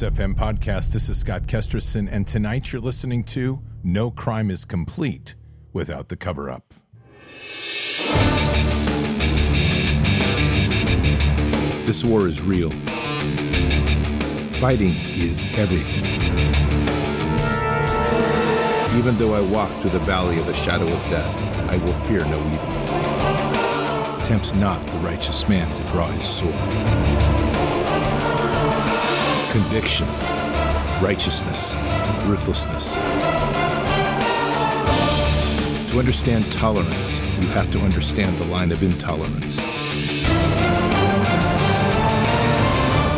FM podcast. This is Scott Kesterson, and tonight you're listening to No Crime is Complete Without the Cover Up. This war is real. Fighting is everything. Even though I walk through the valley of the shadow of death, I will fear no evil. Tempt not the righteous man to draw his sword. Conviction, righteousness, ruthlessness. To understand tolerance, you have to understand the line of intolerance.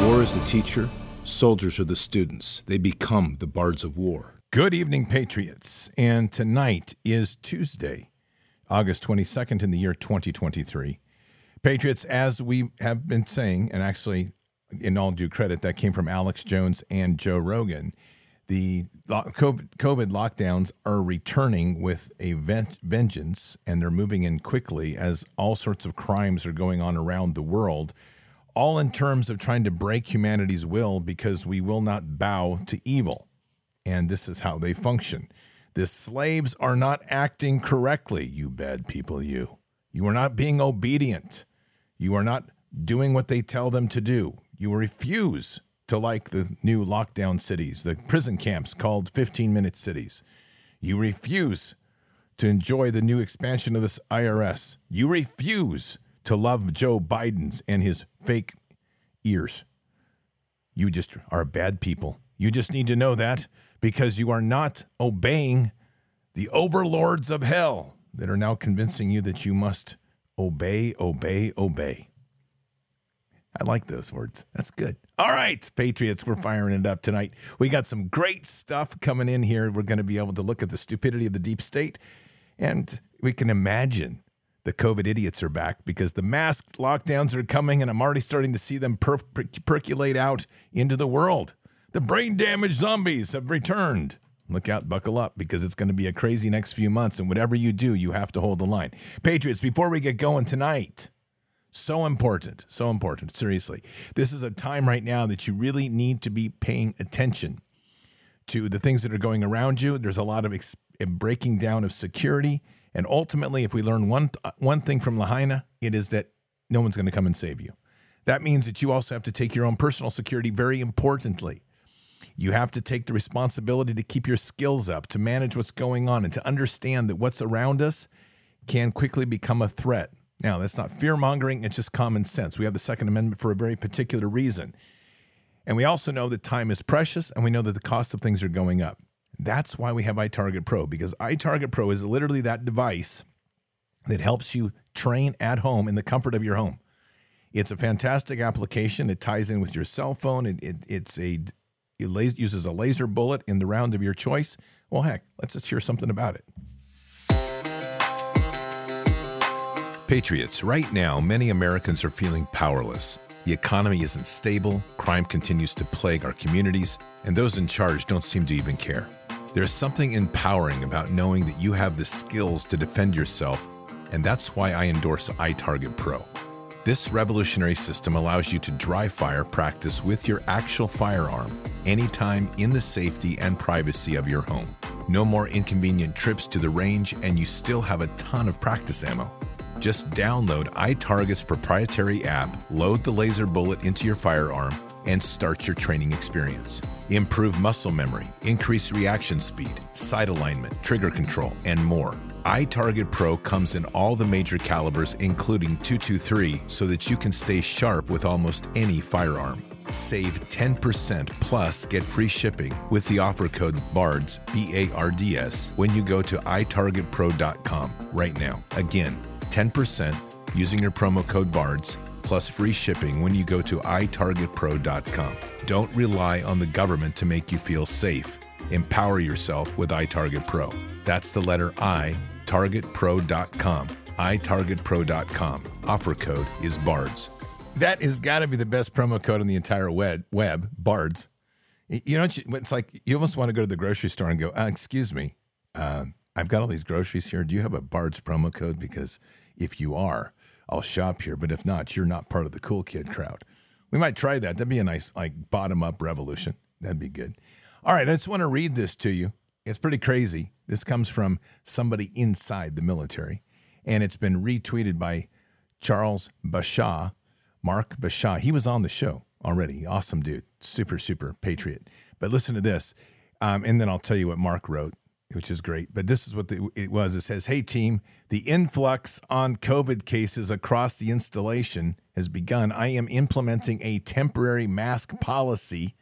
War is the teacher, soldiers are the students. They become the bards of war. Good evening, Patriots. And tonight is Tuesday, August 22nd in the year 2023. Patriots, as we have been saying, and actually, in all due credit, that came from Alex Jones and Joe Rogan. The COVID lockdowns are returning with a vengeance, and they're moving in quickly as all sorts of crimes are going on around the world, all in terms of trying to break humanity's will because we will not bow to evil. And this is how they function. The slaves are not acting correctly, you bad people, you. You are not being obedient. You are not doing what they tell them to do. You refuse to like the new lockdown cities, the prison camps called 15 minute cities. You refuse to enjoy the new expansion of this IRS. You refuse to love Joe Biden's and his fake ears. You just are bad people. You just need to know that because you are not obeying the overlords of hell that are now convincing you that you must obey, obey, obey. I like those words. That's good. All right, Patriots, we're firing it up tonight. We got some great stuff coming in here. We're going to be able to look at the stupidity of the deep state, and we can imagine the COVID idiots are back because the mask lockdowns are coming, and I'm already starting to see them per- per- percolate out into the world. The brain damaged zombies have returned. Look out, buckle up, because it's going to be a crazy next few months, and whatever you do, you have to hold the line. Patriots, before we get going tonight, so important. So important. Seriously. This is a time right now that you really need to be paying attention to the things that are going around you. There's a lot of ex- breaking down of security. And ultimately, if we learn one, th- one thing from Lahaina, it is that no one's going to come and save you. That means that you also have to take your own personal security very importantly. You have to take the responsibility to keep your skills up, to manage what's going on, and to understand that what's around us can quickly become a threat. Now, that's not fear mongering, it's just common sense. We have the Second Amendment for a very particular reason. And we also know that time is precious and we know that the cost of things are going up. That's why we have iTarget Pro, because iTarget Pro is literally that device that helps you train at home in the comfort of your home. It's a fantastic application. It ties in with your cell phone. It, it, it's a, it uses a laser bullet in the round of your choice. Well, heck, let's just hear something about it. Patriots, right now, many Americans are feeling powerless. The economy isn't stable, crime continues to plague our communities, and those in charge don't seem to even care. There's something empowering about knowing that you have the skills to defend yourself, and that's why I endorse iTarget Pro. This revolutionary system allows you to dry fire practice with your actual firearm anytime in the safety and privacy of your home. No more inconvenient trips to the range, and you still have a ton of practice ammo. Just download iTarget's proprietary app, load the laser bullet into your firearm, and start your training experience. Improve muscle memory, increase reaction speed, sight alignment, trigger control, and more. iTarget Pro comes in all the major calibers, including 223, so that you can stay sharp with almost any firearm. Save 10% plus get free shipping with the offer code BARDS, B A R D S, when you go to itargetpro.com right now. Again, 10% using your promo code BARDS plus free shipping when you go to itargetpro.com. Don't rely on the government to make you feel safe. Empower yourself with iTarget Pro. That's the letter I, targetpro.com. itargetpro.com. Offer code is BARDS. That has got to be the best promo code on the entire web, web BARDS. You know, it's like you almost want to go to the grocery store and go, uh, Excuse me, uh, I've got all these groceries here. Do you have a BARDS promo code? Because if you are, I'll shop here. But if not, you're not part of the cool kid crowd. We might try that. That'd be a nice, like, bottom up revolution. That'd be good. All right, I just want to read this to you. It's pretty crazy. This comes from somebody inside the military, and it's been retweeted by Charles Bashaw, Mark Bashaw. He was on the show already. Awesome dude. Super, super patriot. But listen to this. Um, and then I'll tell you what Mark wrote, which is great. But this is what the, it was. It says, Hey, team, the influx on COVID cases across the installation has begun. I am implementing a temporary mask policy.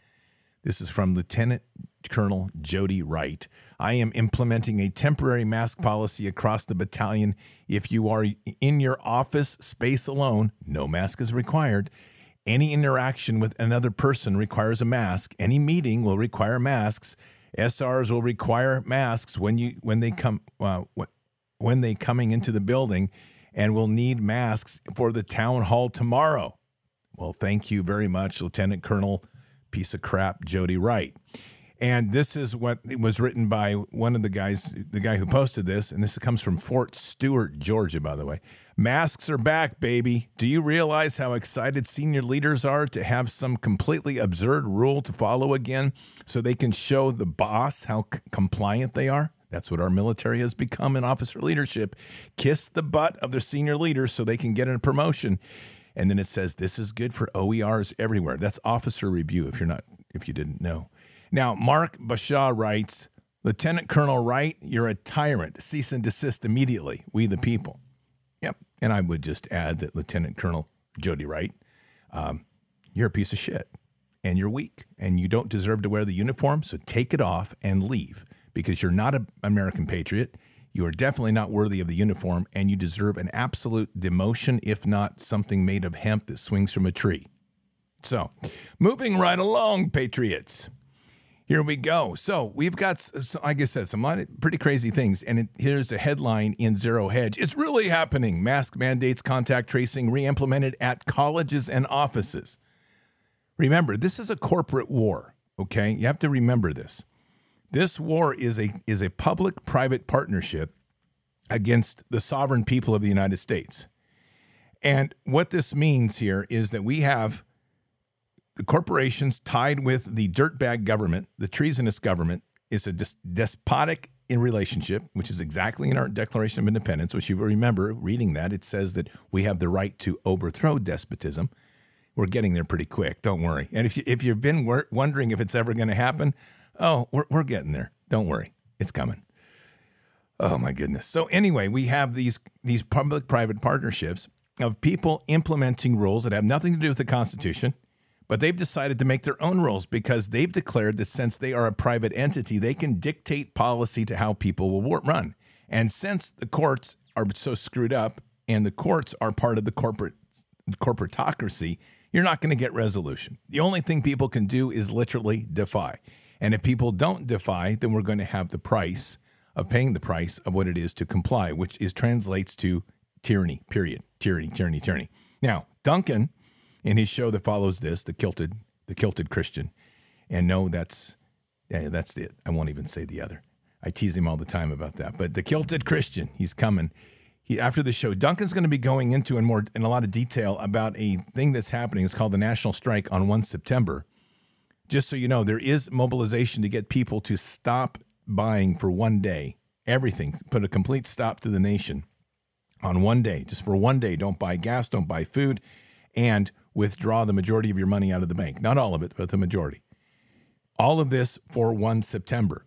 This is from Lieutenant Colonel Jody Wright. I am implementing a temporary mask policy across the battalion. If you are in your office space alone, no mask is required. Any interaction with another person requires a mask. Any meeting will require masks. SRs will require masks when you when they come uh, when they coming into the building, and will need masks for the town hall tomorrow. Well, thank you very much, Lieutenant Colonel piece of crap Jody Wright. And this is what was written by one of the guys, the guy who posted this. And this comes from Fort Stewart, Georgia, by the way. Masks are back, baby. Do you realize how excited senior leaders are to have some completely absurd rule to follow again so they can show the boss how c- compliant they are? That's what our military has become in officer leadership. Kiss the butt of their senior leaders so they can get a promotion. And then it says this is good for OERs everywhere. That's officer review if you're not if you didn't know. Now, Mark Bashaw writes Lieutenant Colonel Wright, you're a tyrant. Cease and desist immediately. We the people. Yep. And I would just add that Lieutenant Colonel Jody Wright, um, you're a piece of shit and you're weak and you don't deserve to wear the uniform. So take it off and leave because you're not an American patriot. You are definitely not worthy of the uniform and you deserve an absolute demotion, if not something made of hemp that swings from a tree. So, moving right along, Patriots. Here we go. So we've got, like I said, some pretty crazy things. And it, here's a headline in Zero Hedge. It's really happening. Mask mandates, contact tracing re-implemented at colleges and offices. Remember, this is a corporate war. Okay, you have to remember this. This war is a is a public-private partnership against the sovereign people of the United States. And what this means here is that we have the corporations tied with the dirtbag government, the treasonous government, is a despotic in relationship, which is exactly in our Declaration of Independence, which you remember reading that. It says that we have the right to overthrow despotism. We're getting there pretty quick, don't worry. And if, you, if you've been wondering if it's ever going to happen, oh, we're, we're getting there. Don't worry, it's coming. Oh my goodness. So anyway, we have these these public-private partnerships of people implementing rules that have nothing to do with the Constitution but they've decided to make their own rules because they've declared that since they are a private entity, they can dictate policy to how people will run. And since the courts are so screwed up and the courts are part of the corporate corporatocracy, you're not going to get resolution. The only thing people can do is literally defy. And if people don't defy, then we're going to have the price of paying the price of what it is to comply, which is translates to tyranny, period. Tyranny, tyranny, tyranny. Now, Duncan in his show that follows this, the kilted, the kilted Christian. And no, that's yeah, that's it. I won't even say the other. I tease him all the time about that. But the kilted Christian, he's coming. He, after the show, Duncan's going to be going into in more in a lot of detail about a thing that's happening. It's called the national strike on 1 September. Just so you know, there is mobilization to get people to stop buying for one day. Everything, put a complete stop to the nation on one day. Just for one day, don't buy gas, don't buy food, and withdraw the majority of your money out of the bank. Not all of it, but the majority. All of this for 1 September.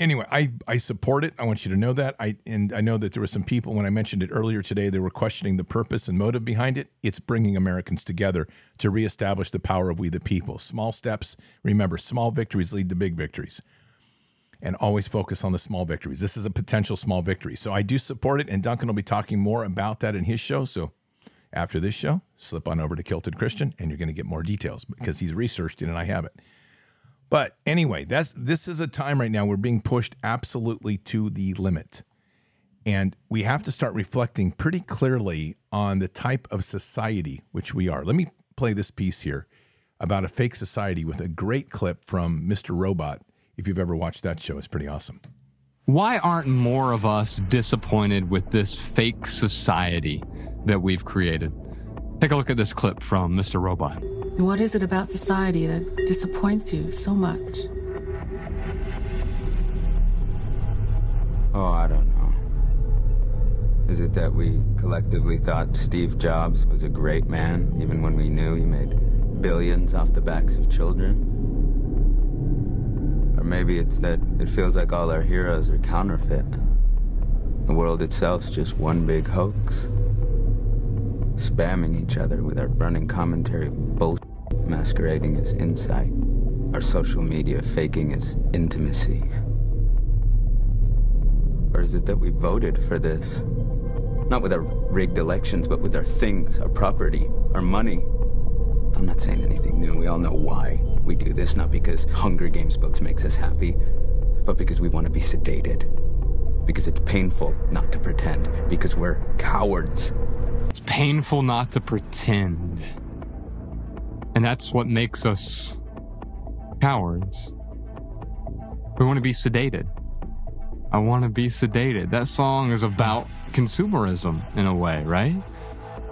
Anyway, I, I support it. I want you to know that. I and I know that there were some people when I mentioned it earlier today, they were questioning the purpose and motive behind it. It's bringing Americans together to reestablish the power of we the people. Small steps, remember, small victories lead to big victories. And always focus on the small victories. This is a potential small victory. So I do support it, and Duncan will be talking more about that in his show. So after this show, slip on over to Kilted Christian and you're going to get more details because he's researched it and I haven't. But anyway, that's this is a time right now we're being pushed absolutely to the limit. And we have to start reflecting pretty clearly on the type of society which we are. Let me play this piece here about a fake society with a great clip from Mr. Robot. If you've ever watched that show, it's pretty awesome. Why aren't more of us disappointed with this fake society? That we've created. Take a look at this clip from Mr. Robot. What is it about society that disappoints you so much? Oh, I don't know. Is it that we collectively thought Steve Jobs was a great man, even when we knew he made billions off the backs of children? Or maybe it's that it feels like all our heroes are counterfeit. The world itself's just one big hoax. Spamming each other with our running commentary bullshit masquerading as insight. Our social media faking as intimacy. Or is it that we voted for this? Not with our rigged elections, but with our things, our property, our money. I'm not saying anything new. We all know why we do this, not because Hunger Games books makes us happy, but because we want to be sedated. Because it's painful not to pretend. Because we're cowards. It's painful not to pretend. And that's what makes us cowards. We want to be sedated. I want to be sedated. That song is about consumerism in a way, right?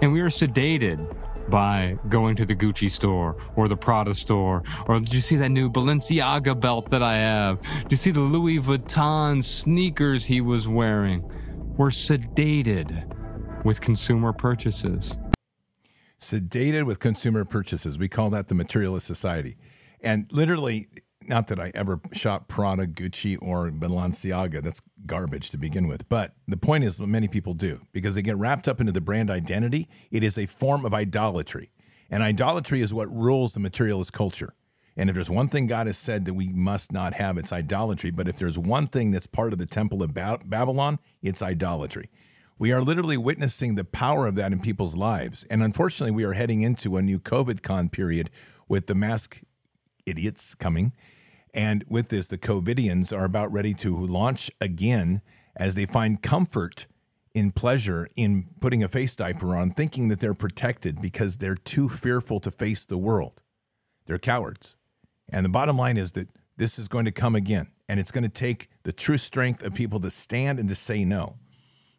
And we are sedated by going to the Gucci store or the Prada store. Or did you see that new Balenciaga belt that I have? Did you see the Louis Vuitton sneakers he was wearing? We're sedated with consumer purchases. Sedated with consumer purchases. We call that the materialist society. And literally, not that I ever shop Prada, Gucci, or Balenciaga. That's garbage to begin with. But the point is, many people do because they get wrapped up into the brand identity. It is a form of idolatry. And idolatry is what rules the materialist culture. And if there's one thing God has said that we must not have, it's idolatry. But if there's one thing that's part of the temple of Babylon, it's idolatry. We are literally witnessing the power of that in people's lives. And unfortunately, we are heading into a new COVID con period with the mask idiots coming. And with this, the COVIDians are about ready to launch again as they find comfort in pleasure in putting a face diaper on, thinking that they're protected because they're too fearful to face the world. They're cowards. And the bottom line is that this is going to come again. And it's going to take the true strength of people to stand and to say no.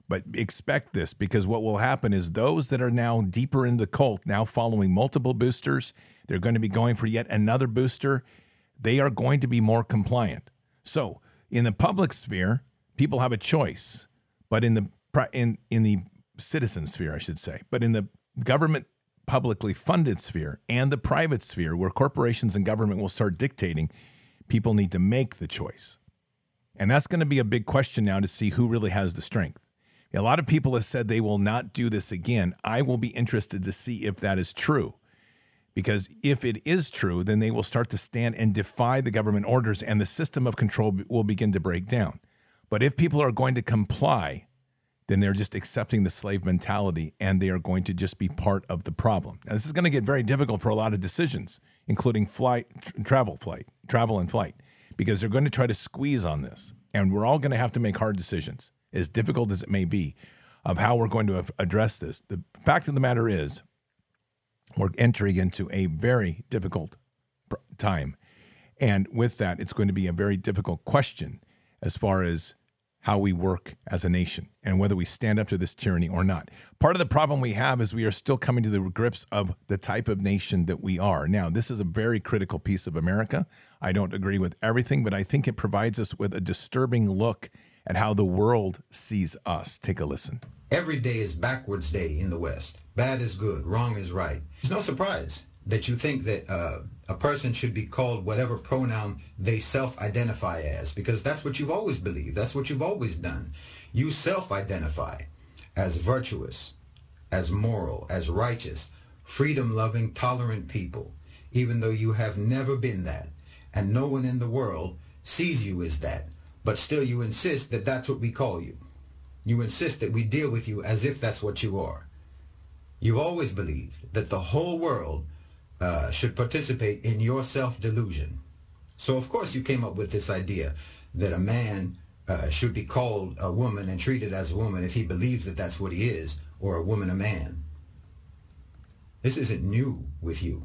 But expect this because what will happen is those that are now deeper in the cult, now following multiple boosters, they're going to be going for yet another booster. They are going to be more compliant. So, in the public sphere, people have a choice, but in the in in the citizen sphere, I should say, but in the government publicly funded sphere and the private sphere, where corporations and government will start dictating, people need to make the choice. And that's going to be a big question now to see who really has the strength. A lot of people have said they will not do this again. I will be interested to see if that is true. Because if it is true, then they will start to stand and defy the government orders and the system of control will begin to break down. But if people are going to comply, then they're just accepting the slave mentality and they are going to just be part of the problem. Now, this is going to get very difficult for a lot of decisions, including flight, travel, flight, travel and flight, because they're going to try to squeeze on this. And we're all going to have to make hard decisions as difficult as it may be, of how we're going to address this. The fact of the matter is, we're entering into a very difficult time. And with that, it's going to be a very difficult question as far as how we work as a nation and whether we stand up to this tyranny or not. Part of the problem we have is we are still coming to the grips of the type of nation that we are. Now, this is a very critical piece of America. I don't agree with everything, but I think it provides us with a disturbing look at how the world sees us. Take a listen. Every day is backwards day in the West. Bad is good, wrong is right. It's no surprise that you think that uh, a person should be called whatever pronoun they self-identify as, because that's what you've always believed. That's what you've always done. You self-identify as virtuous, as moral, as righteous, freedom-loving, tolerant people, even though you have never been that. And no one in the world sees you as that. But still you insist that that's what we call you. You insist that we deal with you as if that's what you are. You've always believed that the whole world uh, should participate in your self-delusion. So of course you came up with this idea that a man uh, should be called a woman and treated as a woman if he believes that that's what he is, or a woman a man. This isn't new with you.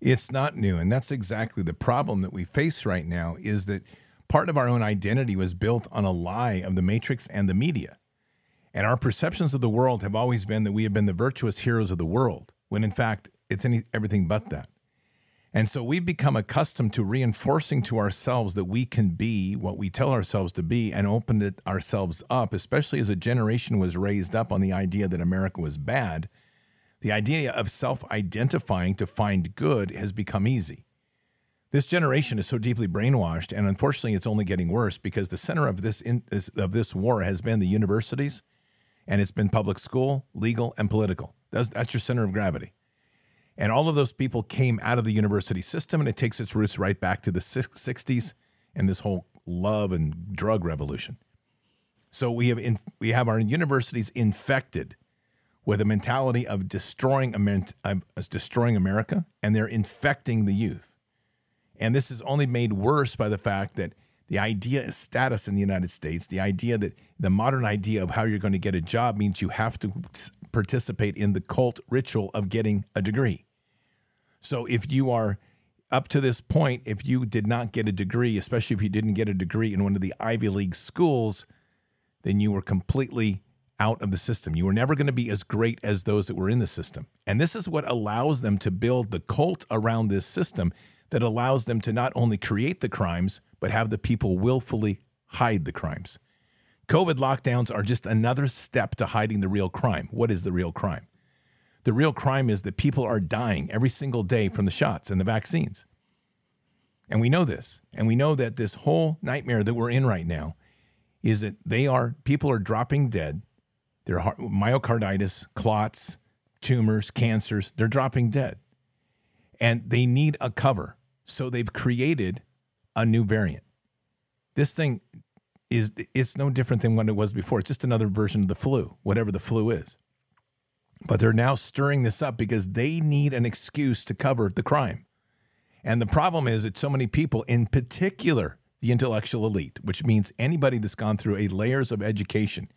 It's not new, and that's exactly the problem that we face right now is that part of our own identity was built on a lie of the matrix and the media. And our perceptions of the world have always been that we have been the virtuous heroes of the world, when in fact it's any, everything but that. And so we've become accustomed to reinforcing to ourselves that we can be what we tell ourselves to be and opened ourselves up, especially as a generation was raised up on the idea that America was bad. The idea of self identifying to find good has become easy. This generation is so deeply brainwashed, and unfortunately, it's only getting worse because the center of this, in, of this war has been the universities, and it's been public school, legal, and political. That's, that's your center of gravity. And all of those people came out of the university system, and it takes its roots right back to the 60s and this whole love and drug revolution. So we have in, we have our universities infected with a mentality of destroying destroying America, and they're infecting the youth. And this is only made worse by the fact that the idea of status in the United States, the idea that the modern idea of how you're going to get a job means you have to participate in the cult ritual of getting a degree. So if you are up to this point, if you did not get a degree, especially if you didn't get a degree in one of the Ivy League schools, then you were completely out of the system. You were never going to be as great as those that were in the system. And this is what allows them to build the cult around this system that allows them to not only create the crimes, but have the people willfully hide the crimes. COVID lockdowns are just another step to hiding the real crime. What is the real crime? The real crime is that people are dying every single day from the shots and the vaccines. And we know this. And we know that this whole nightmare that we're in right now is that they are, people are dropping dead. Their myocarditis, clots, tumors, cancers, they're dropping dead. And they need a cover. So they've created a new variant. This thing is it's no different than what it was before. It's just another version of the flu, whatever the flu is. But they're now stirring this up because they need an excuse to cover the crime. And the problem is that so many people, in particular the intellectual elite, which means anybody that's gone through a layers of education,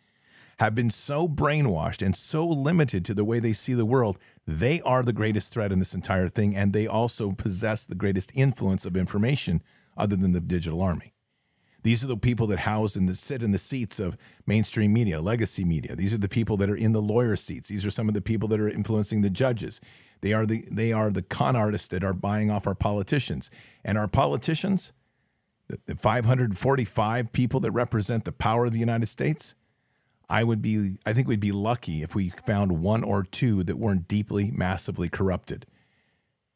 have been so brainwashed and so limited to the way they see the world, they are the greatest threat in this entire thing. And they also possess the greatest influence of information other than the digital army. These are the people that house and that sit in the seats of mainstream media, legacy media. These are the people that are in the lawyer seats. These are some of the people that are influencing the judges. They are the they are the con artists that are buying off our politicians. And our politicians, the, the 545 people that represent the power of the United States, I would be I think we'd be lucky if we found one or two that weren't deeply massively corrupted.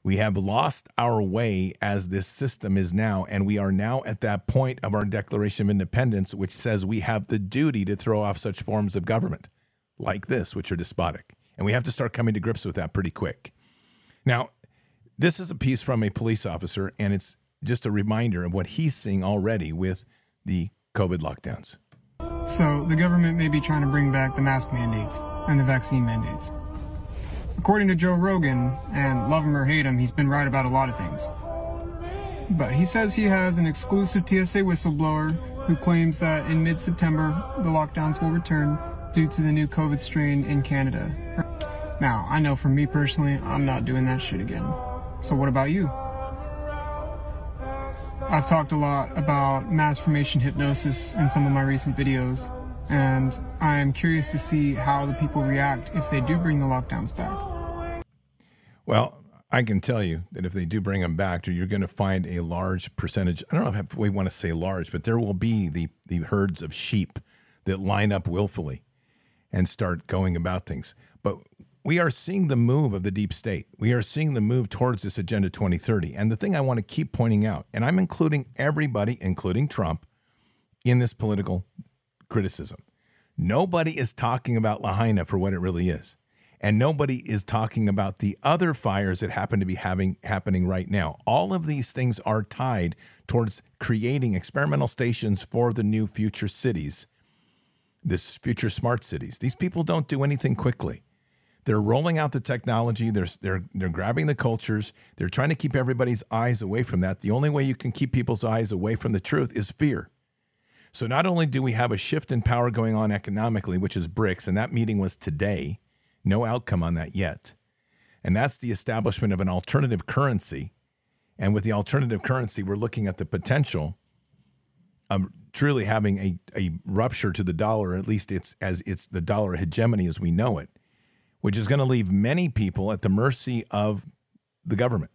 We have lost our way as this system is now, and we are now at that point of our Declaration of Independence, which says we have the duty to throw off such forms of government like this, which are despotic. And we have to start coming to grips with that pretty quick. Now, this is a piece from a police officer, and it's just a reminder of what he's seeing already with the COVID lockdowns. So, the government may be trying to bring back the mask mandates and the vaccine mandates. According to Joe Rogan, and love him or hate him, he's been right about a lot of things. But he says he has an exclusive TSA whistleblower who claims that in mid September the lockdowns will return due to the new COVID strain in Canada. Now, I know for me personally, I'm not doing that shit again. So, what about you? I've talked a lot about mass formation hypnosis in some of my recent videos, and I am curious to see how the people react if they do bring the lockdowns back. Well, I can tell you that if they do bring them back, you're going to find a large percentage. I don't know if we want to say large, but there will be the, the herds of sheep that line up willfully and start going about things. But we are seeing the move of the deep state. We are seeing the move towards this Agenda 2030. And the thing I want to keep pointing out, and I'm including everybody, including Trump, in this political criticism. Nobody is talking about Lahaina for what it really is. And nobody is talking about the other fires that happen to be having happening right now. All of these things are tied towards creating experimental stations for the new future cities, this future smart cities. These people don't do anything quickly. They're rolling out the technology. They're, they're, they're grabbing the cultures. They're trying to keep everybody's eyes away from that. The only way you can keep people's eyes away from the truth is fear. So not only do we have a shift in power going on economically, which is BRICS, and that meeting was today, no outcome on that yet. And that's the establishment of an alternative currency. And with the alternative currency, we're looking at the potential of truly having a, a rupture to the dollar, at least it's as it's the dollar hegemony as we know it, which is going to leave many people at the mercy of the government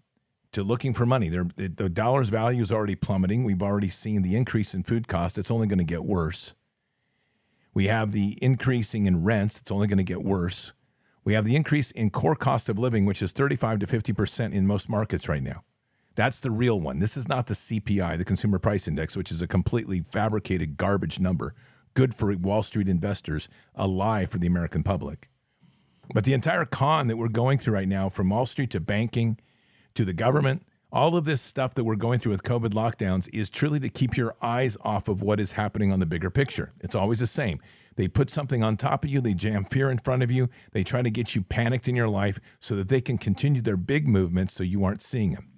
to looking for money. They're, the dollar's value is already plummeting. We've already seen the increase in food costs. It's only going to get worse. We have the increasing in rents. It's only going to get worse. We have the increase in core cost of living, which is 35 to 50% in most markets right now. That's the real one. This is not the CPI, the Consumer Price Index, which is a completely fabricated garbage number, good for Wall Street investors, a lie for the American public. But the entire con that we're going through right now, from Wall Street to banking to the government, all of this stuff that we're going through with COVID lockdowns is truly to keep your eyes off of what is happening on the bigger picture. It's always the same. They put something on top of you, they jam fear in front of you, they try to get you panicked in your life so that they can continue their big movements so you aren't seeing them.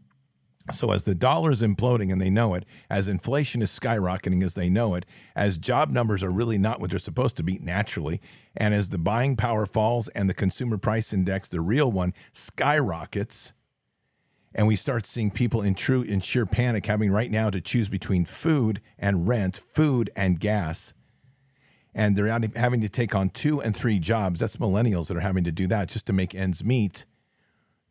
So, as the dollar is imploding and they know it, as inflation is skyrocketing as they know it, as job numbers are really not what they're supposed to be naturally, and as the buying power falls and the consumer price index, the real one, skyrockets, and we start seeing people in true, in sheer panic having right now to choose between food and rent, food and gas. And they're having to take on two and three jobs. That's millennials that are having to do that just to make ends meet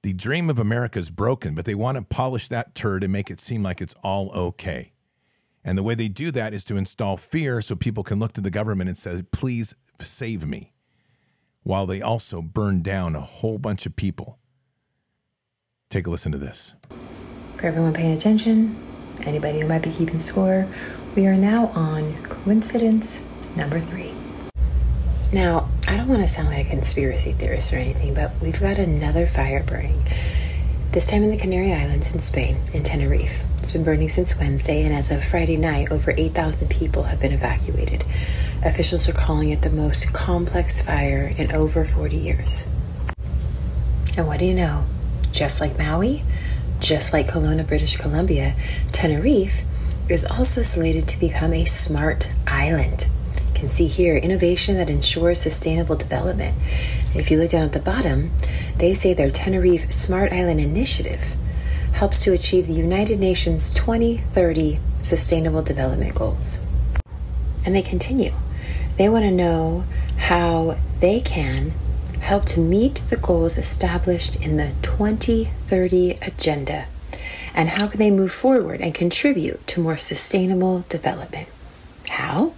the dream of America is broken, but they want to polish that turd and make it seem like it's all okay. And the way they do that is to install fear so people can look to the government and say, please save me, while they also burn down a whole bunch of people. Take a listen to this. For everyone paying attention, anybody who might be keeping score, we are now on coincidence number three. Now, I don't want to sound like a conspiracy theorist or anything, but we've got another fire burning. This time in the Canary Islands in Spain, in Tenerife. It's been burning since Wednesday, and as of Friday night, over 8,000 people have been evacuated. Officials are calling it the most complex fire in over 40 years. And what do you know? Just like Maui, just like Kelowna, British Columbia, Tenerife is also slated to become a smart island can see here innovation that ensures sustainable development. if you look down at the bottom, they say their Tenerife Smart Island Initiative helps to achieve the United Nations 2030 Sustainable Development Goals. And they continue. They want to know how they can help to meet the goals established in the 2030 Agenda and how can they move forward and contribute to more sustainable development. How?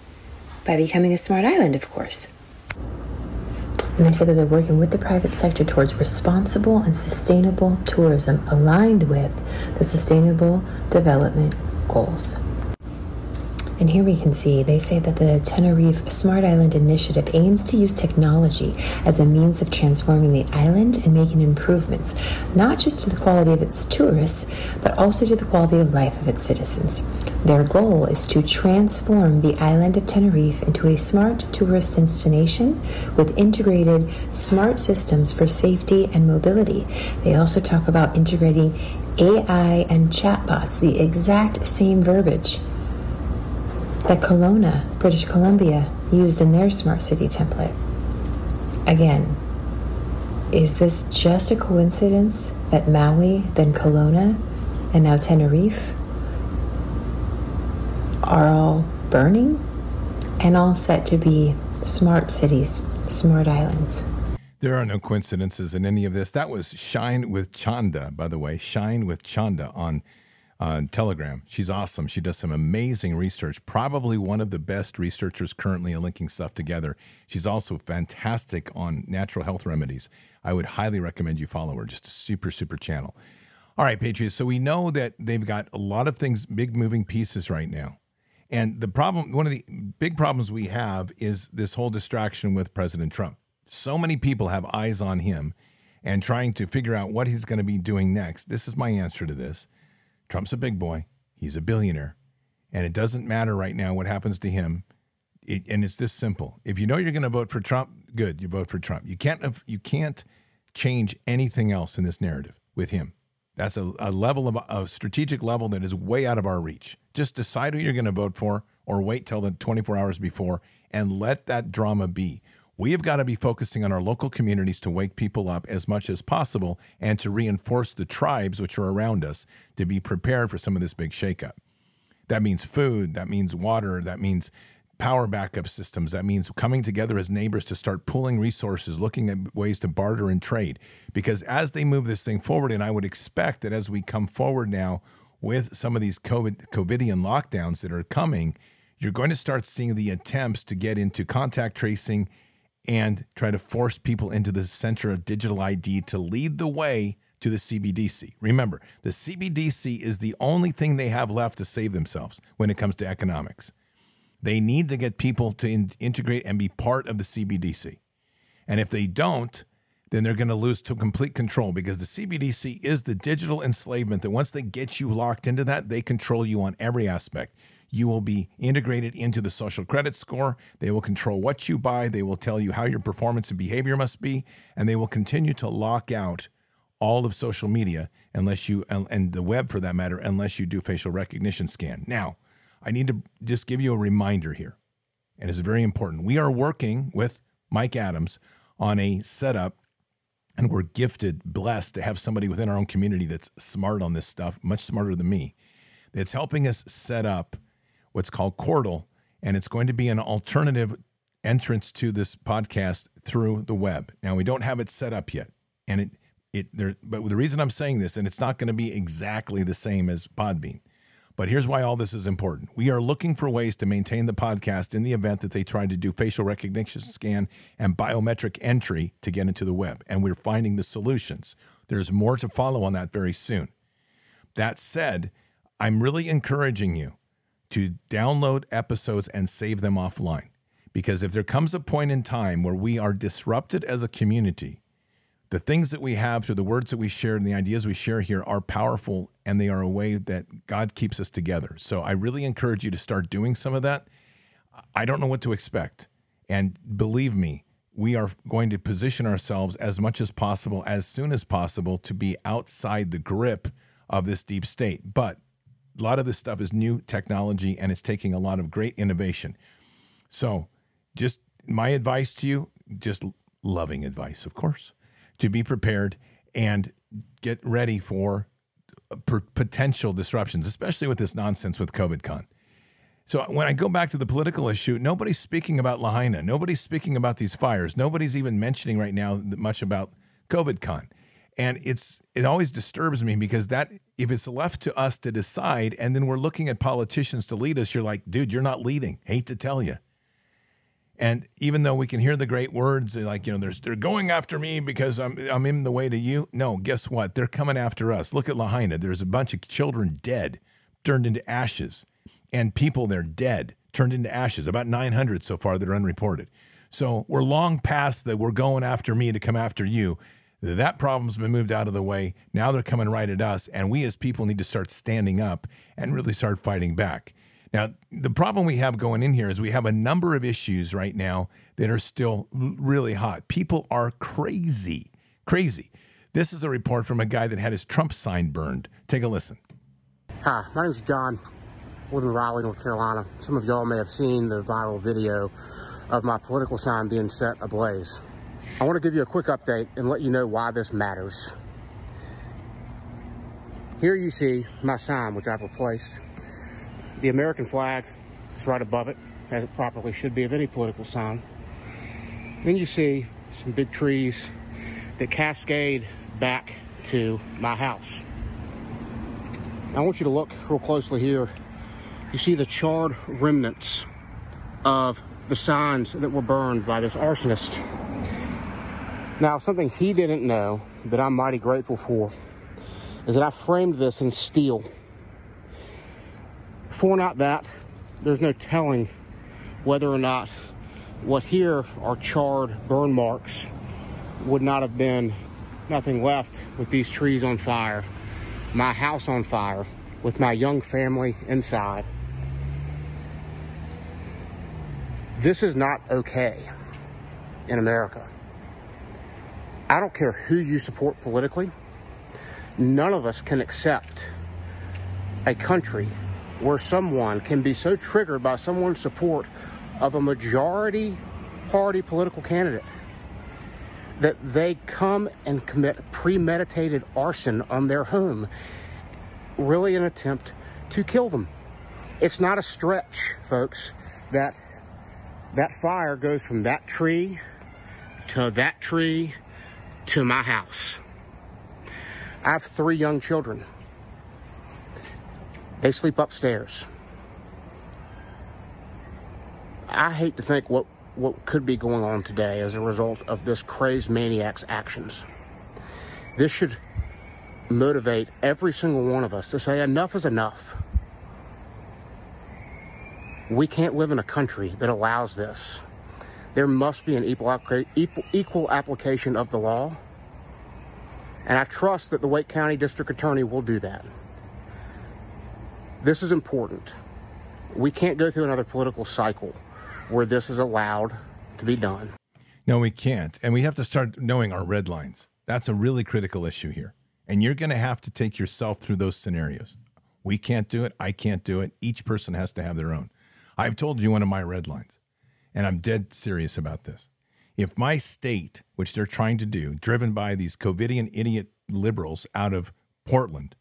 By becoming a smart island, of course. And they say that they're working with the private sector towards responsible and sustainable tourism aligned with the Sustainable Development Goals. And here we can see they say that the Tenerife Smart Island Initiative aims to use technology as a means of transforming the island and making improvements, not just to the quality of its tourists, but also to the quality of life of its citizens. Their goal is to transform the island of Tenerife into a smart tourist destination with integrated smart systems for safety and mobility. They also talk about integrating AI and chatbots, the exact same verbiage that Kelowna, British Columbia, used in their smart city template. Again, is this just a coincidence that Maui, then Kelowna, and now Tenerife are all burning and all set to be smart cities, smart islands? There are no coincidences in any of this. That was Shine with Chanda, by the way. Shine with Chanda on on Telegram. She's awesome. She does some amazing research, probably one of the best researchers currently linking stuff together. She's also fantastic on natural health remedies. I would highly recommend you follow her. Just a super, super channel. All right, Patriots. So we know that they've got a lot of things, big moving pieces right now. And the problem, one of the big problems we have is this whole distraction with President Trump. So many people have eyes on him and trying to figure out what he's going to be doing next. This is my answer to this. Trump's a big boy. He's a billionaire. And it doesn't matter right now what happens to him. It, and it's this simple. If you know you're going to vote for Trump, good, you vote for Trump. You can't you can't change anything else in this narrative with him. That's a, a level of a strategic level that is way out of our reach. Just decide who you're going to vote for or wait till the 24 hours before and let that drama be. We have got to be focusing on our local communities to wake people up as much as possible and to reinforce the tribes which are around us to be prepared for some of this big shakeup. That means food, that means water, that means power backup systems. That means coming together as neighbors to start pooling resources, looking at ways to barter and trade. Because as they move this thing forward, and I would expect that as we come forward now with some of these COVID, COVIDian lockdowns that are coming, you're going to start seeing the attempts to get into contact tracing and try to force people into the center of digital ID to lead the way to the CBDC. Remember, the CBDC is the only thing they have left to save themselves when it comes to economics. They need to get people to in- integrate and be part of the CBDC. And if they don't, then they're going to lose to complete control because the CBDC is the digital enslavement that once they get you locked into that, they control you on every aspect. You will be integrated into the social credit score. They will control what you buy. They will tell you how your performance and behavior must be. And they will continue to lock out all of social media unless you, and the web for that matter, unless you do facial recognition scan. Now, I need to just give you a reminder here, and it's very important. We are working with Mike Adams on a setup, and we're gifted, blessed to have somebody within our own community that's smart on this stuff, much smarter than me, that's helping us set up what's called Cordal, and it's going to be an alternative entrance to this podcast through the web. Now we don't have it set up yet, and it it there. But the reason I'm saying this, and it's not going to be exactly the same as Podbean, but here's why all this is important. We are looking for ways to maintain the podcast in the event that they try to do facial recognition scan and biometric entry to get into the web. And we're finding the solutions. There's more to follow on that very soon. That said, I'm really encouraging you to download episodes and save them offline. Because if there comes a point in time where we are disrupted as a community, the things that we have through the words that we share and the ideas we share here are powerful and they are a way that God keeps us together. So I really encourage you to start doing some of that. I don't know what to expect. And believe me, we are going to position ourselves as much as possible, as soon as possible, to be outside the grip of this deep state. But a lot of this stuff is new technology and it's taking a lot of great innovation. So, just my advice to you, just loving advice, of course to be prepared and get ready for potential disruptions, especially with this nonsense with COVID con. So when I go back to the political issue, nobody's speaking about Lahaina. Nobody's speaking about these fires. Nobody's even mentioning right now much about COVID con. And it's it always disturbs me because that if it's left to us to decide and then we're looking at politicians to lead us, you're like, dude, you're not leading. Hate to tell you. And even though we can hear the great words, like, you know, they're, they're going after me because I'm, I'm in the way to you. No, guess what? They're coming after us. Look at Lahaina. There's a bunch of children dead, turned into ashes, and people there dead, turned into ashes. About 900 so far that are unreported. So we're long past that we're going after me to come after you. That problem's been moved out of the way. Now they're coming right at us. And we as people need to start standing up and really start fighting back. Now, the problem we have going in here is we have a number of issues right now that are still really hot. People are crazy, crazy. This is a report from a guy that had his Trump sign burned. Take a listen. Hi, my name is John. I live in Raleigh, North Carolina. Some of y'all may have seen the viral video of my political sign being set ablaze. I want to give you a quick update and let you know why this matters. Here you see my sign, which I've replaced. The American flag is right above it, as it properly should be of any political sign. Then you see some big trees that cascade back to my house. I want you to look real closely here. You see the charred remnants of the signs that were burned by this arsonist. Now, something he didn't know that I'm mighty grateful for is that I framed this in steel for not that, there's no telling whether or not what here are charred burn marks would not have been nothing left with these trees on fire, my house on fire, with my young family inside. This is not okay in America. I don't care who you support politically. None of us can accept a country where someone can be so triggered by someone's support of a majority party political candidate that they come and commit premeditated arson on their home, really an attempt to kill them. It's not a stretch, folks, that that fire goes from that tree to that tree to my house. I have three young children. They sleep upstairs. I hate to think what, what could be going on today as a result of this crazed maniac's actions. This should motivate every single one of us to say enough is enough. We can't live in a country that allows this. There must be an equal, equal, application of the law. And I trust that the Wake County District Attorney will do that. This is important. We can't go through another political cycle where this is allowed to be done. No, we can't. And we have to start knowing our red lines. That's a really critical issue here. And you're going to have to take yourself through those scenarios. We can't do it. I can't do it. Each person has to have their own. I've told you one of my red lines, and I'm dead serious about this. If my state, which they're trying to do, driven by these COVIDian idiot liberals out of Portland,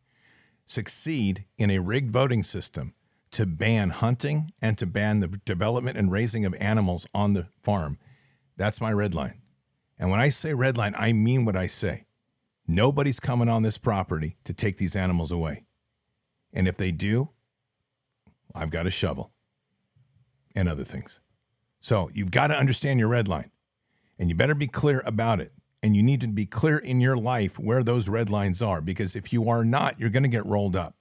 succeed in a rigged voting system to ban hunting and to ban the development and raising of animals on the farm, that's my red line. And when I say red line, I mean what I say. Nobody's coming on this property to take these animals away. And if they do, I've got a shovel and other things. So you've got to understand your red line and you better be clear about it. And you need to be clear in your life where those red lines are because if you are not, you're going to get rolled up.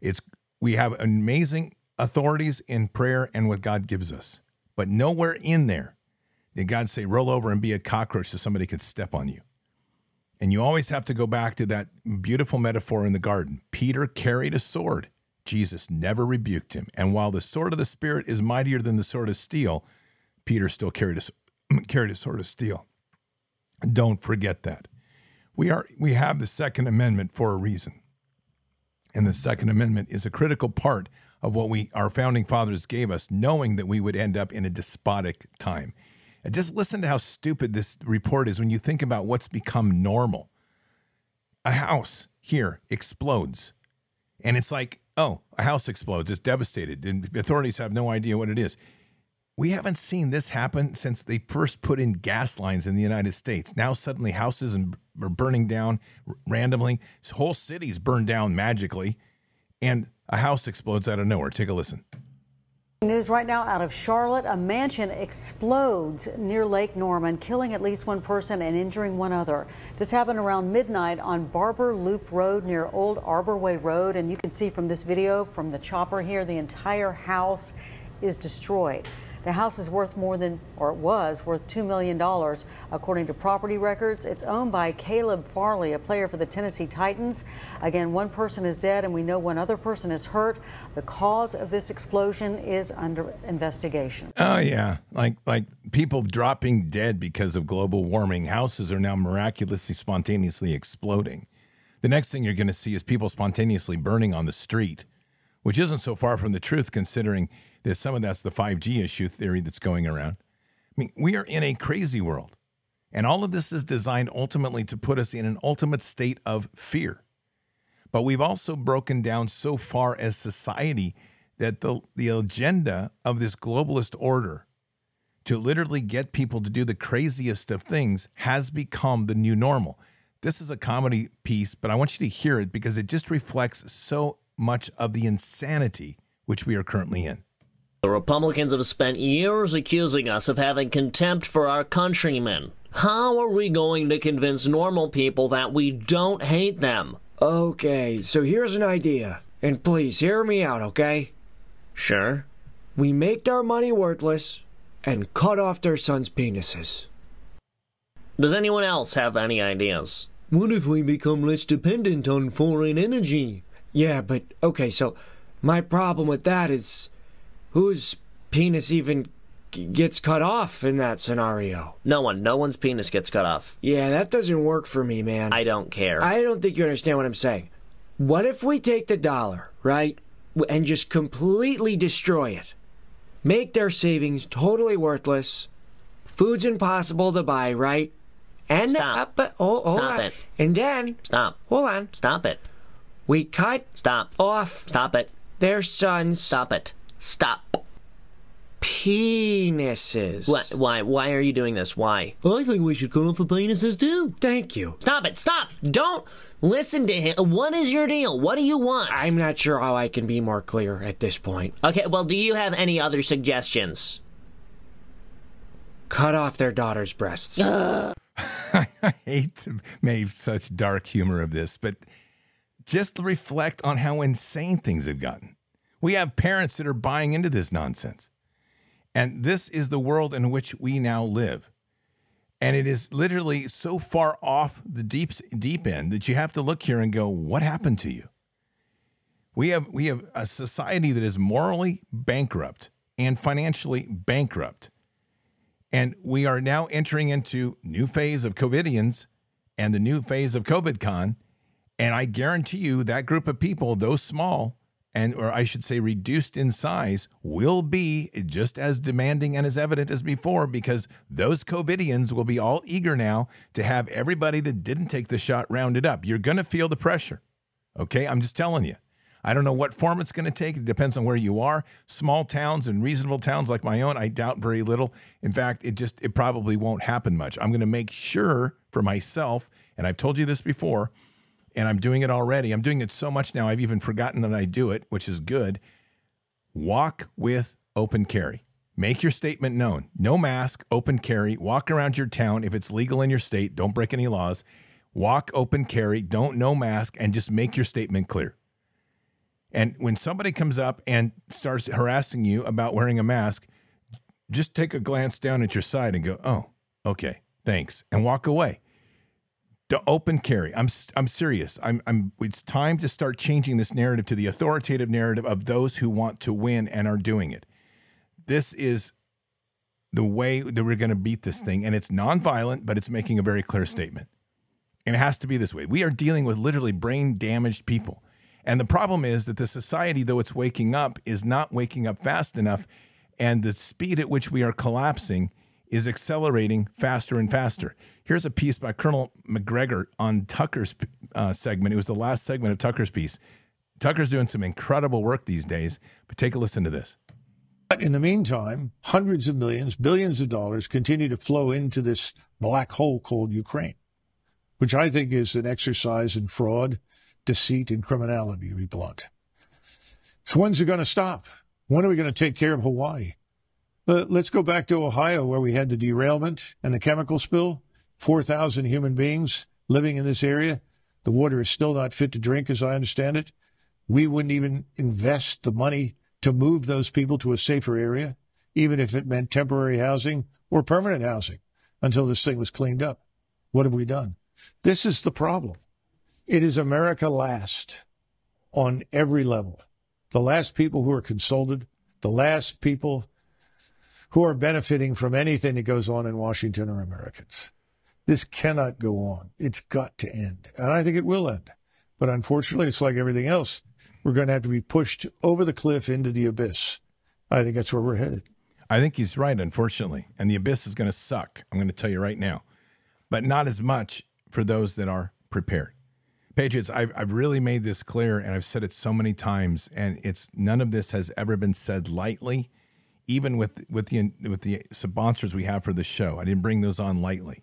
It's we have amazing authorities in prayer and what God gives us. But nowhere in there did God say, roll over and be a cockroach so somebody could step on you. And you always have to go back to that beautiful metaphor in the garden. Peter carried a sword. Jesus never rebuked him. And while the sword of the Spirit is mightier than the sword of steel, Peter still carried a, carried a sword of steel. Don't forget that. We, are, we have the Second Amendment for a reason. And the Second Amendment is a critical part of what we our founding fathers gave us, knowing that we would end up in a despotic time. And just listen to how stupid this report is when you think about what's become normal. A house here explodes. And it's like, oh, a house explodes. It's devastated. And authorities have no idea what it is. We haven't seen this happen since they first put in gas lines in the United States. Now suddenly houses are burning down randomly. Whole cities burn down magically, and a house explodes out of nowhere. Take a listen. News right now out of Charlotte. A mansion explodes near Lake Norman, killing at least one person and injuring one other. This happened around midnight on Barber Loop Road near Old Arborway Road. And you can see from this video from the chopper here, the entire house is destroyed. The house is worth more than, or it was worth $2 million. According to property records, it's owned by Caleb Farley, a player for the Tennessee Titans. Again, one person is dead and we know one other person is hurt. The cause of this explosion is under investigation. Oh yeah, like like people dropping dead because of global warming. Houses are now miraculously spontaneously exploding. The next thing you're going to see is people spontaneously burning on the street, which isn't so far from the truth considering there's some of that's the 5G issue theory that's going around. I mean, we are in a crazy world. And all of this is designed ultimately to put us in an ultimate state of fear. But we've also broken down so far as society that the, the agenda of this globalist order to literally get people to do the craziest of things has become the new normal. This is a comedy piece, but I want you to hear it because it just reflects so much of the insanity which we are currently in. The Republicans have spent years accusing us of having contempt for our countrymen. How are we going to convince normal people that we don't hate them? Okay, so here's an idea. And please hear me out, okay? Sure. We make their money worthless and cut off their sons' penises. Does anyone else have any ideas? What if we become less dependent on foreign energy? Yeah, but okay, so my problem with that is whose penis even gets cut off in that scenario? No one. No one's penis gets cut off. Yeah, that doesn't work for me, man. I don't care. I don't think you understand what I'm saying. What if we take the dollar, right, and just completely destroy it? Make their savings totally worthless. Food's impossible to buy, right? And stop. Uh, but, oh, hold Stop on. it. And then Stop. hold on. Stop it. We cut Stop. off Stop it. their sons. Stop it. Stop. Penises. What? Why? Why are you doing this? Why? I think we should cut off the penises too. Thank you. Stop it. Stop. Don't listen to him. What is your deal? What do you want? I'm not sure how I can be more clear at this point. Okay, well, do you have any other suggestions? Cut off their daughter's breasts. I hate to make such dark humor of this, but just reflect on how insane things have gotten. We have parents that are buying into this nonsense. And this is the world in which we now live. And it is literally so far off the deep deep end that you have to look here and go, what happened to you? We have we have a society that is morally bankrupt and financially bankrupt. And we are now entering into new phase of COVIDians and the new phase of COVIDCon. And I guarantee you that group of people, those small, and or I should say reduced in size, will be just as demanding and as evident as before because those COVIDians will be all eager now to have everybody that didn't take the shot rounded up. You're going to feel the pressure. Okay, I'm just telling you. I don't know what form it's going to take. It depends on where you are. Small towns and reasonable towns like my own, I doubt very little. In fact, it just it probably won't happen much. I'm going to make sure for myself, and I've told you this before, and I'm doing it already. I'm doing it so much now I've even forgotten that I do it, which is good. Walk with open carry. Make your statement known. No mask, open carry. Walk around your town if it's legal in your state. Don't break any laws. Walk open carry. Don't no mask and just make your statement clear. And when somebody comes up and starts harassing you about wearing a mask, just take a glance down at your side and go, "Oh, okay, thanks," and walk away. The open carry. I'm I'm serious. I'm I'm. It's time to start changing this narrative to the authoritative narrative of those who want to win and are doing it. This is the way that we're going to beat this thing, and it's nonviolent, but it's making a very clear statement. And it has to be this way. We are dealing with literally brain damaged people. And the problem is that the society, though it's waking up, is not waking up fast enough. And the speed at which we are collapsing is accelerating faster and faster. Here's a piece by Colonel Macgregor on Tucker's uh, segment. It was the last segment of Tucker's piece. Tucker's doing some incredible work these days, but take a listen to this. But in the meantime, hundreds of millions, billions of dollars continue to flow into this black hole called Ukraine, which I think is an exercise in fraud deceit, and criminality, to be blunt. So when's it going to stop? When are we going to take care of Hawaii? But let's go back to Ohio, where we had the derailment and the chemical spill. 4,000 human beings living in this area. The water is still not fit to drink, as I understand it. We wouldn't even invest the money to move those people to a safer area, even if it meant temporary housing or permanent housing until this thing was cleaned up. What have we done? This is the problem. It is America last on every level. The last people who are consulted, the last people who are benefiting from anything that goes on in Washington are Americans. This cannot go on. It's got to end. And I think it will end. But unfortunately, it's like everything else. We're going to have to be pushed over the cliff into the abyss. I think that's where we're headed. I think he's right, unfortunately. And the abyss is going to suck. I'm going to tell you right now. But not as much for those that are prepared. Patriots, I've, I've really made this clear and I've said it so many times, and it's none of this has ever been said lightly, even with, with, the, with the sponsors we have for the show. I didn't bring those on lightly.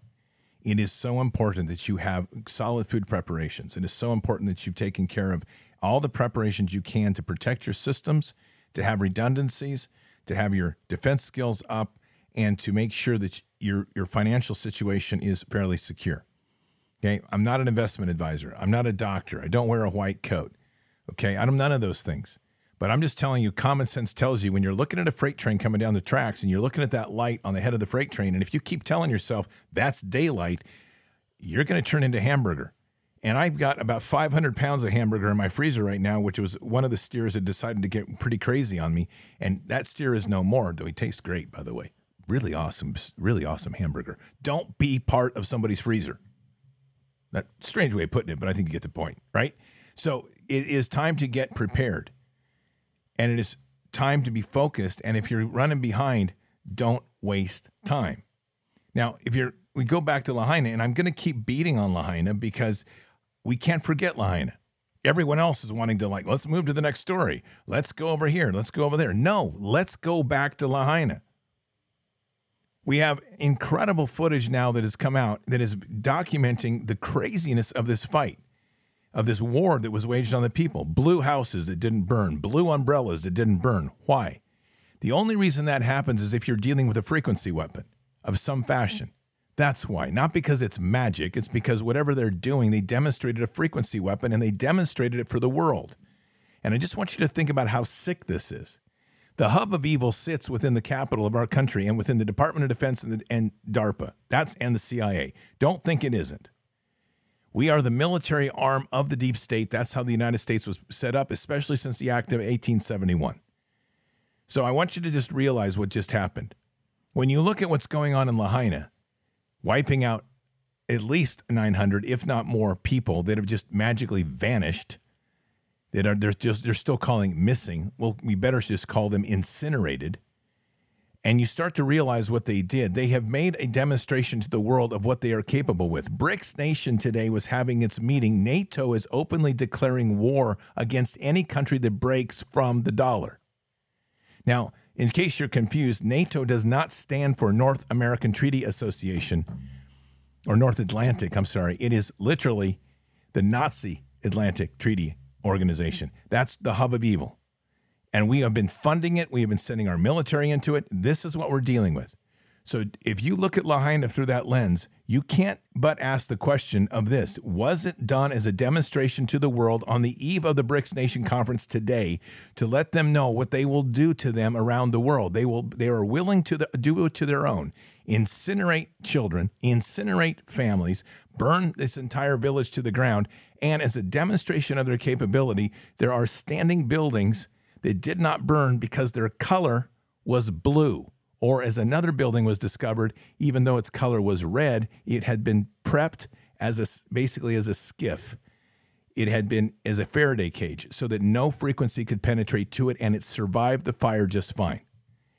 It is so important that you have solid food preparations. It is so important that you've taken care of all the preparations you can to protect your systems, to have redundancies, to have your defense skills up, and to make sure that your, your financial situation is fairly secure. Okay. I'm not an investment advisor. I'm not a doctor. I don't wear a white coat. Okay. I'm none of those things. But I'm just telling you, common sense tells you when you're looking at a freight train coming down the tracks and you're looking at that light on the head of the freight train, and if you keep telling yourself that's daylight, you're going to turn into hamburger. And I've got about 500 pounds of hamburger in my freezer right now, which was one of the steers that decided to get pretty crazy on me. And that steer is no more, though he tastes great, by the way. Really awesome, really awesome hamburger. Don't be part of somebody's freezer. That strange way of putting it, but I think you get the point, right? So it is time to get prepared. And it is time to be focused. And if you're running behind, don't waste time. Now, if you're we go back to Lahaina, and I'm going to keep beating on Lahaina because we can't forget Lahaina. Everyone else is wanting to, like, let's move to the next story. Let's go over here. Let's go over there. No, let's go back to Lahaina. We have incredible footage now that has come out that is documenting the craziness of this fight, of this war that was waged on the people. Blue houses that didn't burn, blue umbrellas that didn't burn. Why? The only reason that happens is if you're dealing with a frequency weapon of some fashion. That's why. Not because it's magic, it's because whatever they're doing, they demonstrated a frequency weapon and they demonstrated it for the world. And I just want you to think about how sick this is. The hub of evil sits within the capital of our country and within the Department of Defense and, the, and DARPA. That's and the CIA. Don't think it isn't. We are the military arm of the deep state. That's how the United States was set up, especially since the Act of 1871. So I want you to just realize what just happened. When you look at what's going on in Lahaina, wiping out at least 900, if not more, people that have just magically vanished that are they're just they're still calling missing. Well, we better just call them incinerated. And you start to realize what they did. They have made a demonstration to the world of what they are capable with. BRICS Nation today was having its meeting. NATO is openly declaring war against any country that breaks from the dollar. Now, in case you're confused, NATO does not stand for North American Treaty Association or North Atlantic, I'm sorry. It is literally the Nazi Atlantic Treaty organization. That's the hub of evil. And we have been funding it. We have been sending our military into it. This is what we're dealing with. So if you look at Lahaina through that lens, you can't but ask the question of this Was it done as a demonstration to the world on the eve of the BRICS Nation Conference today to let them know what they will do to them around the world? They will they are willing to the, do it to their own. Incinerate children, incinerate families, burn this entire village to the ground, and as a demonstration of their capability, there are standing buildings that did not burn because their color was blue. Or as another building was discovered, even though its color was red, it had been prepped as a, basically as a SCIF. It had been as a Faraday cage so that no frequency could penetrate to it and it survived the fire just fine.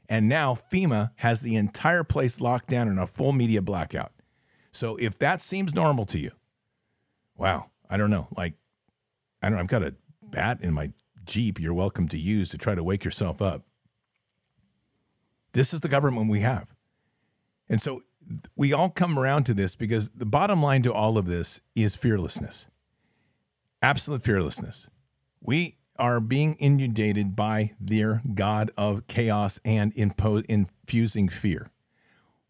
And now FEMA has the entire place locked down in a full media blackout. So if that seems normal to you, wow, I don't know. Like, I don't. I've got a bat in my Jeep you're welcome to use to try to wake yourself up. This is the government we have. And so we all come around to this because the bottom line to all of this is fearlessness. Absolute fearlessness. We are being inundated by their God of chaos and impo- infusing fear.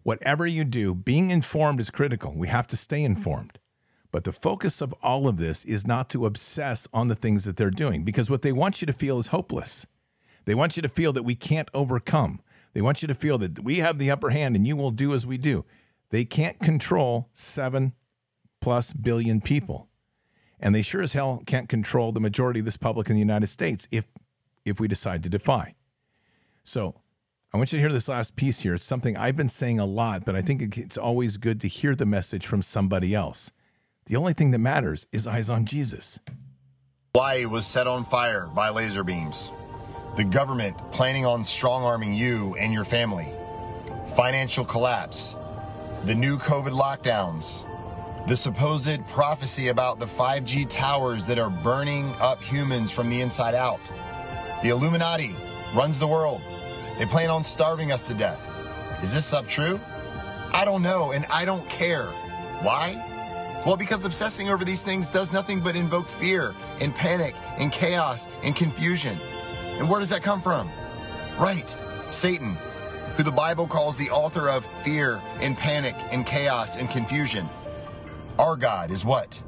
Whatever you do, being informed is critical. We have to stay informed. But the focus of all of this is not to obsess on the things that they're doing because what they want you to feel is hopeless. They want you to feel that we can't overcome. They want you to feel that we have the upper hand and you will do as we do. They can't control seven plus billion people. And they sure as hell can't control the majority of this public in the United States if if we decide to defy. So I want you to hear this last piece here. It's something I've been saying a lot, but I think it's always good to hear the message from somebody else. The only thing that matters is eyes on Jesus. Hawaii was set on fire by laser beams. The government planning on strong arming you and your family. Financial collapse. The new COVID lockdowns. The supposed prophecy about the 5G towers that are burning up humans from the inside out. The Illuminati runs the world. They plan on starving us to death. Is this stuff true? I don't know, and I don't care. Why? Well, because obsessing over these things does nothing but invoke fear and panic and chaos and confusion. And where does that come from? Right, Satan, who the Bible calls the author of fear and panic and chaos and confusion. Our God is what?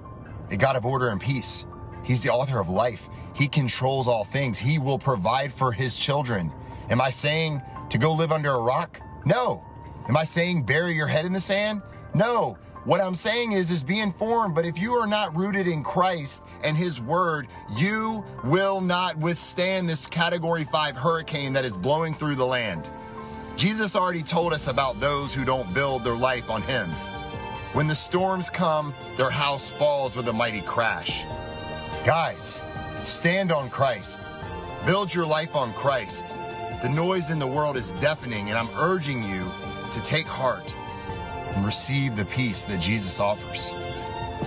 A God of order and peace. He's the author of life. He controls all things. He will provide for his children. Am I saying to go live under a rock? No. Am I saying bury your head in the sand? No. What I'm saying is, is be informed, but if you are not rooted in Christ and His Word, you will not withstand this Category 5 hurricane that is blowing through the land. Jesus already told us about those who don't build their life on Him. When the storms come, their house falls with a mighty crash. Guys, stand on Christ. Build your life on Christ. The noise in the world is deafening, and I'm urging you to take heart and receive the peace that Jesus offers.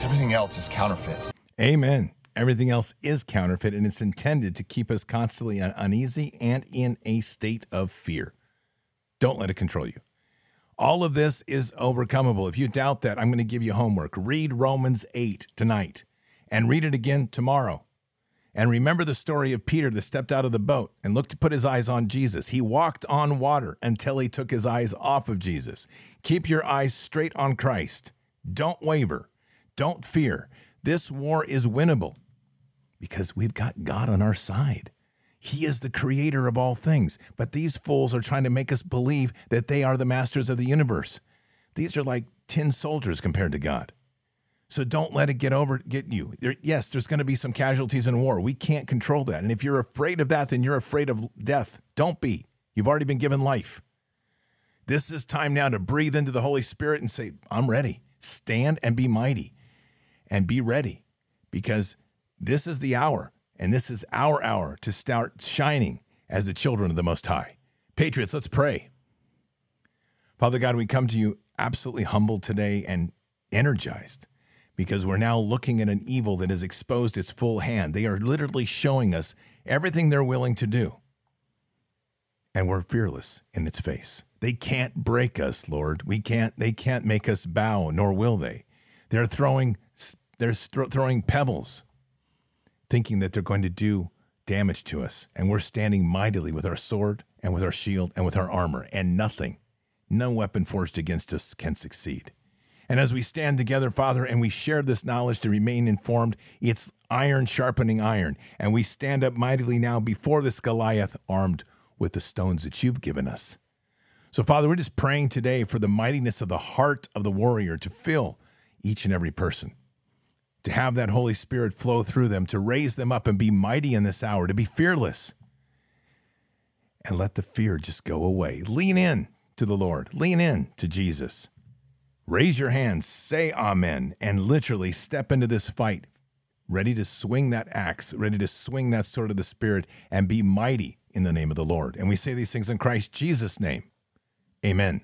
Everything else is counterfeit. Amen. Everything else is counterfeit, and it's intended to keep us constantly uneasy and in a state of fear. Don't let it control you. All of this is overcomable. If you doubt that, I'm going to give you homework. Read Romans 8 tonight and read it again tomorrow. And remember the story of Peter that stepped out of the boat and looked to put his eyes on Jesus. He walked on water until he took his eyes off of Jesus. Keep your eyes straight on Christ. Don't waver. Don't fear. This war is winnable because we've got God on our side. He is the creator of all things. But these fools are trying to make us believe that they are the masters of the universe. These are like tin soldiers compared to God. So don't let it get over get you. There, yes, there's going to be some casualties in war. We can't control that. And if you're afraid of that, then you're afraid of death. Don't be. You've already been given life. This is time now to breathe into the Holy Spirit and say, I'm ready. Stand and be mighty and be ready because this is the hour and this is our hour to start shining as the children of the Most High. Patriots, let's pray. Father God, we come to you absolutely humbled today and energized because we're now looking at an evil that has exposed its full hand. They are literally showing us everything they're willing to do. And we're fearless in its face. They can't break us, Lord. We can't they can't make us bow, nor will they. They're throwing they're throwing pebbles thinking that they're going to do damage to us, and we're standing mightily with our sword and with our shield and with our armor, and nothing, no weapon forged against us can succeed. And as we stand together, Father, and we share this knowledge to remain informed, it's iron sharpening iron. And we stand up mightily now before this Goliath, armed with the stones that you've given us. So, Father, we're just praying today for the mightiness of the heart of the warrior to fill each and every person, to have that Holy Spirit flow through them, to raise them up and be mighty in this hour, to be fearless. And let the fear just go away. Lean in to the Lord, lean in to Jesus raise your hands, say amen, and literally step into this fight, ready to swing that axe, ready to swing that sword of the Spirit, and be mighty in the name of the Lord. And we say these things in Christ Jesus' name. Amen.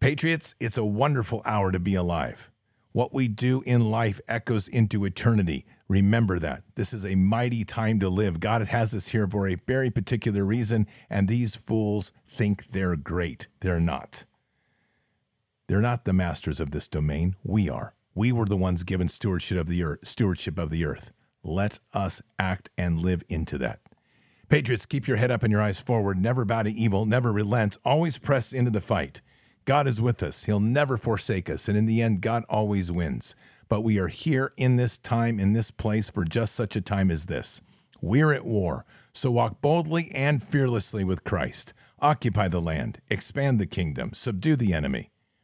Patriots, it's a wonderful hour to be alive. What we do in life echoes into eternity. Remember that. This is a mighty time to live. God has us here for a very particular reason, and these fools think they're great. They're not. They're not the masters of this domain. We are. We were the ones given stewardship of the earth, stewardship of the earth. Let us act and live into that. Patriots, keep your head up and your eyes forward. Never bow to evil. Never relent. Always press into the fight. God is with us. He'll never forsake us. And in the end, God always wins. But we are here in this time, in this place, for just such a time as this. We're at war. So walk boldly and fearlessly with Christ. Occupy the land. Expand the kingdom. Subdue the enemy